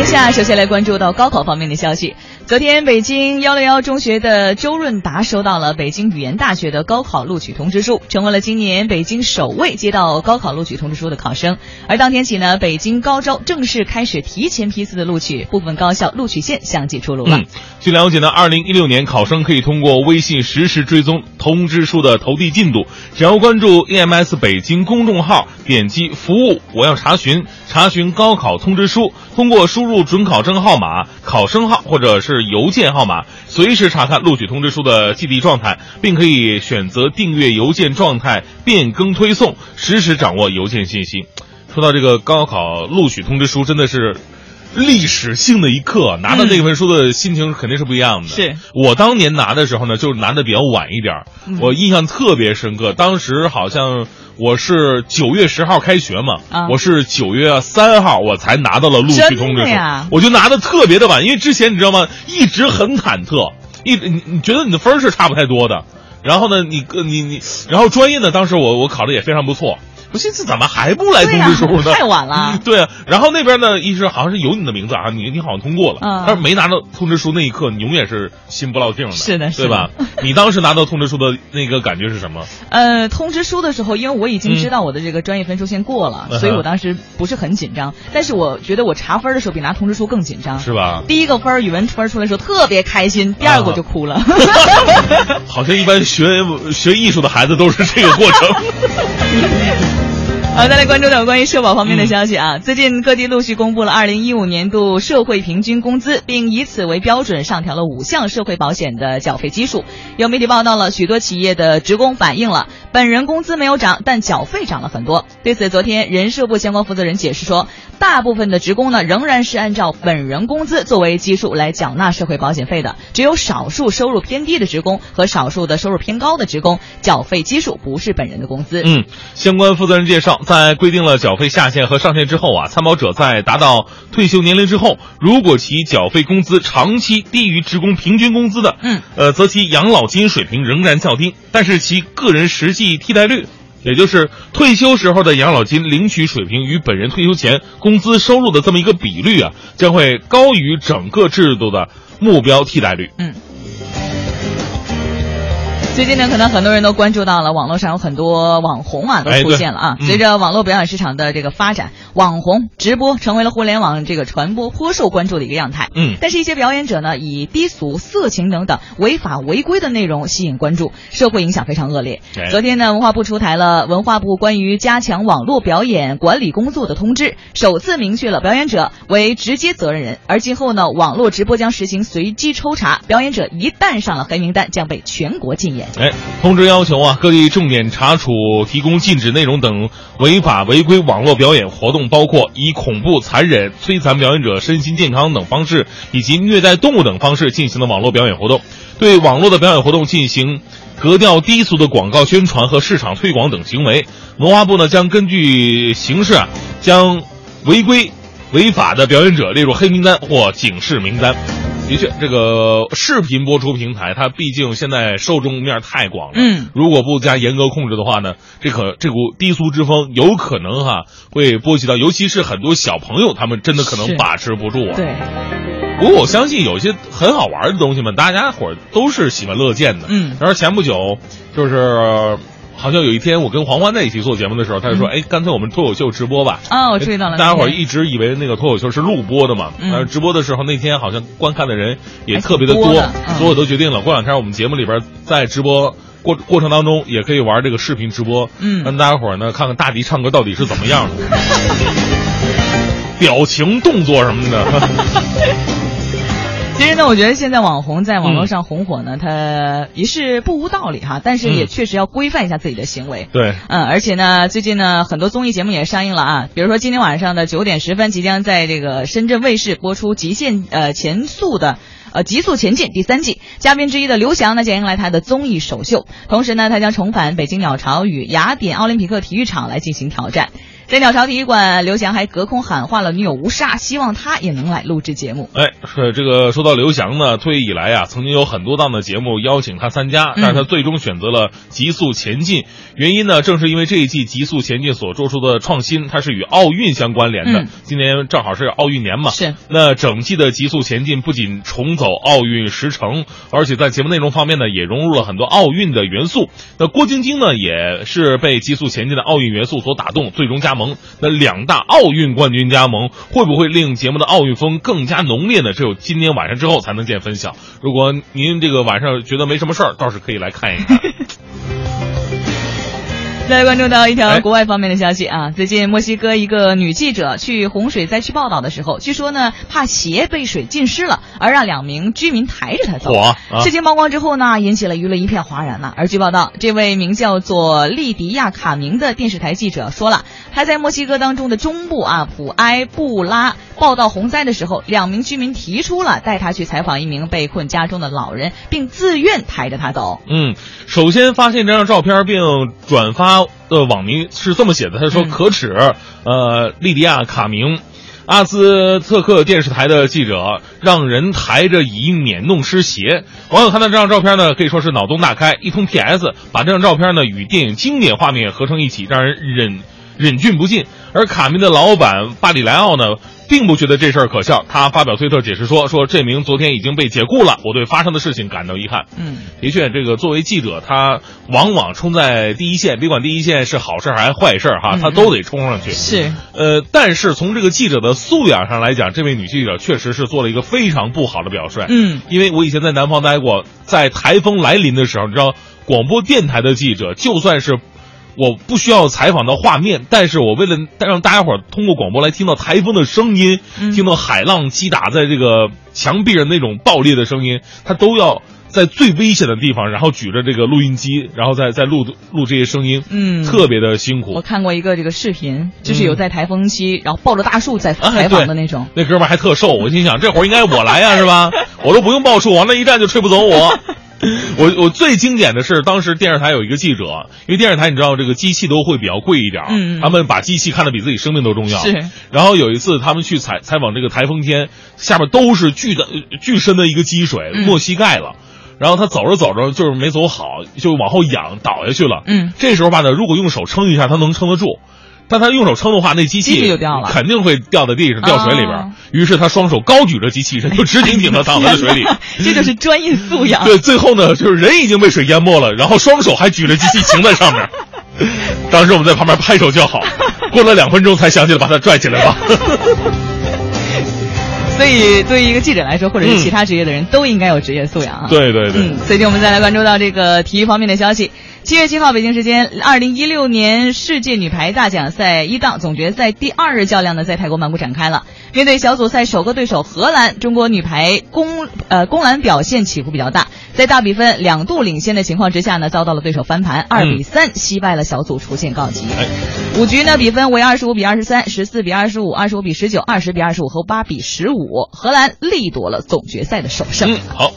天下，首先来关注到高考方面的消息。昨天，北京幺六幺中学的周润达收到了北京语言大学的高考录取通知书，成为了今年北京首位接到高考录取通知书的考生。而当天起呢，北京高招正式开始提前批次的录取，部分高校录取线相继出炉了。据了解呢，二零一六年考生可以通过微信实时追踪通知书的投递进度，只要关注 EMS 北京公众号，点击服务，我要查询查询高考通知书，通过输入准考证号码、考生号或者是邮件号码，随时查看录取通知书的寄递状态，并可以选择订阅邮件状态变更推送，实时掌握邮件信息。说到这个高考录取通知书，真的是。历史性的一刻，拿到那份书的心情肯定是不一样的。是。我当年拿的时候呢，就是拿的比较晚一点儿，我印象特别深刻。当时好像我是九月十号开学嘛，啊。我是九月三号我才拿到了录取通知书。我就拿的特别的晚，因为之前你知道吗，一直很忐忑，一你你觉得你的分儿是差不太多的，然后呢，你你你，然后专业呢，当时我我考的也非常不错。我寻思怎么还不来通知书呢？太晚了 对啊，然后那边呢，医生好像是有你的名字啊，你你好像通过了，嗯但是没拿到通知书那一刻，你永远是心不落定的，是的是的对吧？你当时拿到通知书的那个感觉是什么？呃，通知书的时候，因为我已经知道我的这个专业分数线过了，嗯所以我当时不是很紧张。但是我觉得我查分的时候比拿通知书更紧张。是吧？第一个分语文分出来的时候特别开心，第二个我就哭了。好像一般学学艺术的孩子都是这个过程。好，再来关注点关于社保方面的消息啊。嗯最近各地陆续公布了二零一五年度社会平均工资，并以此为标准上调了五项社会保险的缴费基数。有媒体报道了，许多企业的职工反映了本人工资没有涨，但缴费涨了很多。对此，昨天人社部相关负责人解释说，大部分的职工呢仍然是按照本人工资作为基数来缴纳社会保险费的，只有少数收入偏低的职工和少数的收入偏高的职工缴费基数不是本人的工资。嗯，相关负责人介绍，在规定了缴费下限和上限之后啊，参保者在达到退休年龄之后，如果其缴费工资长期低于职工平均工资的，嗯，呃，则其养老金水平仍然较低，但是其个人实际替代率。也就是退休时候的养老金领取水平与本人退休前工资收入的这么一个比率啊，将会高于整个制度的目标替代率。嗯。最近呢，可能很多人都关注到了，网络上有很多网红啊都出现了啊。嗯随着网络表演市场的这个发展，网红直播成为了互联网这个传播颇受关注的一个样态。嗯但是，一些表演者呢，以低俗、色情等等违法违规的内容吸引关注，社会影响非常恶劣。哎昨天呢，文化部出台了文化部关于加强网络表演管理工作的通知，首次明确了表演者为直接责任人。而今后呢，网络直播将实行随机抽查，表演者一旦上了黑名单，将被全国禁演。哎，通知要求啊，各地重点查处提供禁止内容等违法违规网络表演活动，包括以恐怖、残忍、摧残表演者身心健康等方式，以及虐待动物等方式进行的网络表演活动。对网络的表演活动进行格调低俗的广告宣传和市场推广等行为，文化部呢将根据形势啊，将违规违法的表演者列入黑名单或警示名单。的确，这个视频播出平台，它毕竟现在受众面太广了。嗯如果不加严格控制的话呢，这可这股低俗之风有可能哈会波及到，尤其是很多小朋友，他们真的可能把持不住啊。对，不过我相信有些很好玩的东西嘛，大家伙儿都是喜闻乐见的。嗯然后前不久就是。好像有一天我跟黄欢在一起做节目的时候，他就说：“哎，干脆我们脱口秀直播吧。”啊哦我注意到了大家伙儿一直以为那个脱口秀是录播的嘛，但是，直播的时候那天好像观看的人也特别的挺多所以我都决定了，过两天我们节目里边在直播过过程当中也可以玩这个视频直播，嗯让大家伙儿呢看看大迪唱歌到底是怎么样的，表情动作什么的。其实呢，我觉得现在网红在网络嗯上红火呢，他也是不无道理哈，但是也嗯确实要规范一下自己的行为。对，嗯，而且呢，最近呢，很多综艺节目也上映了啊，比如说今天晚上的九点十分，即将在这个深圳卫视播出《极限呃前速》的。呃，极速前进第三季，嘉宾之一的刘翔呢将迎来他的综艺首秀，同时呢，他将重返北京鸟巢与雅典奥林匹克体育场来进行挑战。在鸟巢体育馆，刘翔还隔空喊话了女友吴莎，希望她也能来录制节目。哎，是这个说到刘翔呢，退役以来啊，曾经有很多档的节目邀请他参加，但是他最终选择了《极速前进》，原因呢，正是因为这一季《极速前进》所做出的创新，它是与奥运相关联的。今年正好是奥运年嘛，是。那整季的《极速前进》不仅重走奥运时程，而且在节目内容方面呢，也融入了很多奥运的元素。那郭晶晶呢，也是被《极速前进》的奥运元素所打动，最终加盟。盟那两大奥运冠军加盟，会不会令节目的奥运风更加浓烈呢？只有今天晚上之后才能见分晓。如果您这个晚上觉得没什么事儿，倒是可以来看一看。再关注到一条国外方面的消息啊，最近墨西哥一个女记者去洪水灾区报道的时候，据说呢怕鞋被水浸湿了，而让两名居民抬着她走。事情曝光之后呢，引起了舆论一片哗然呐。而据报道，这位名叫做利迪亚卡明的电视台记者说了，他在墨西哥当中的中部啊普埃布拉报道洪灾的时候，两名居民提出了带他去采访一名被困家中的老人，并自愿抬着他走。嗯，首先发现这张照片并转发。的网民是这么写的，他说：“可耻，呃，利迪亚卡明，阿兹特克电视台的记者让人抬着以免弄湿鞋。”网友看到这张照片呢，可以说是脑洞大开，一通 PS 把这张照片呢与电影经典画面合成一起，让人忍忍俊不禁。而卡明的老板巴里莱奥呢？并不觉得这事儿可笑，他发表推特解释说：“说这名昨天已经被解雇了，我对发生的事情感到遗憾。”嗯，的确，这个作为记者，他往往冲在第一线，别管第一线是好事还是坏事哈，他都得冲上去。是，呃，但是从这个记者的素养上来讲，这位女记者确实是做了一个非常不好的表率。嗯，因为我以前在南方待过，在台风来临的时候，你知道，广播电台的记者就算是。我不需要采访到画面，但是我为了让大家伙通过广播来听到台风的声音，听到海浪击打在这个墙壁上那种爆裂的声音，他都要在最危险的地方，然后举着这个录音机，然后再再录录这些声音，嗯，特别的辛苦。我看过一个这个视频，就是有在台风期，然后抱着大树在采访的那种。那哥们还特瘦，我心想这活儿应该我来呀，是吧？我都不用抱树，往那一站就吹不走我。我我最经典的是，当时电视台有一个记者，因为电视台你知道这个机器都会比较贵一点，嗯，他们把机器看得比自己生命都重要。是。然后有一次他们去采采访这个台风天，下面都是巨的巨深的一个积水，没膝盖了。然后他走着走着就是没走好，就往后仰倒下去了。嗯。这时候吧呢，如果用手撑一下，他能撑得住。但他用手撑的话，那机器就掉了，肯定会掉在地上，掉水里边。于是他双手高举着机器，人就直挺挺的躺在水里。这就是专业素养。对，最后呢，就是人已经被水淹没了，然后双手还举着机器停在上面。当时我们在旁边拍手叫好，过了两分钟才想起来把他拽起来吧。所以，对于一个记者来说，或者是其他职业的人都应该有职业素养啊。对对对。嗯，最近我们再来关注到这个体育方面的消息。七月七号，北京时间，二零一六年世界女排大奖赛一档总决赛第二日较量呢，在泰国曼谷展开了。面对小组赛首个对手荷兰，中国女排攻呃攻篮表现起伏比较大，在大比分两度领先的情况之下呢，遭到了对手翻盘，二比三惜败了小组，出线告急。五局呢，比分为二十五比二十三、十四比二十五、二十五比十九、二十比二十五和八比十五，荷兰力夺了总决赛的首胜。嗯好。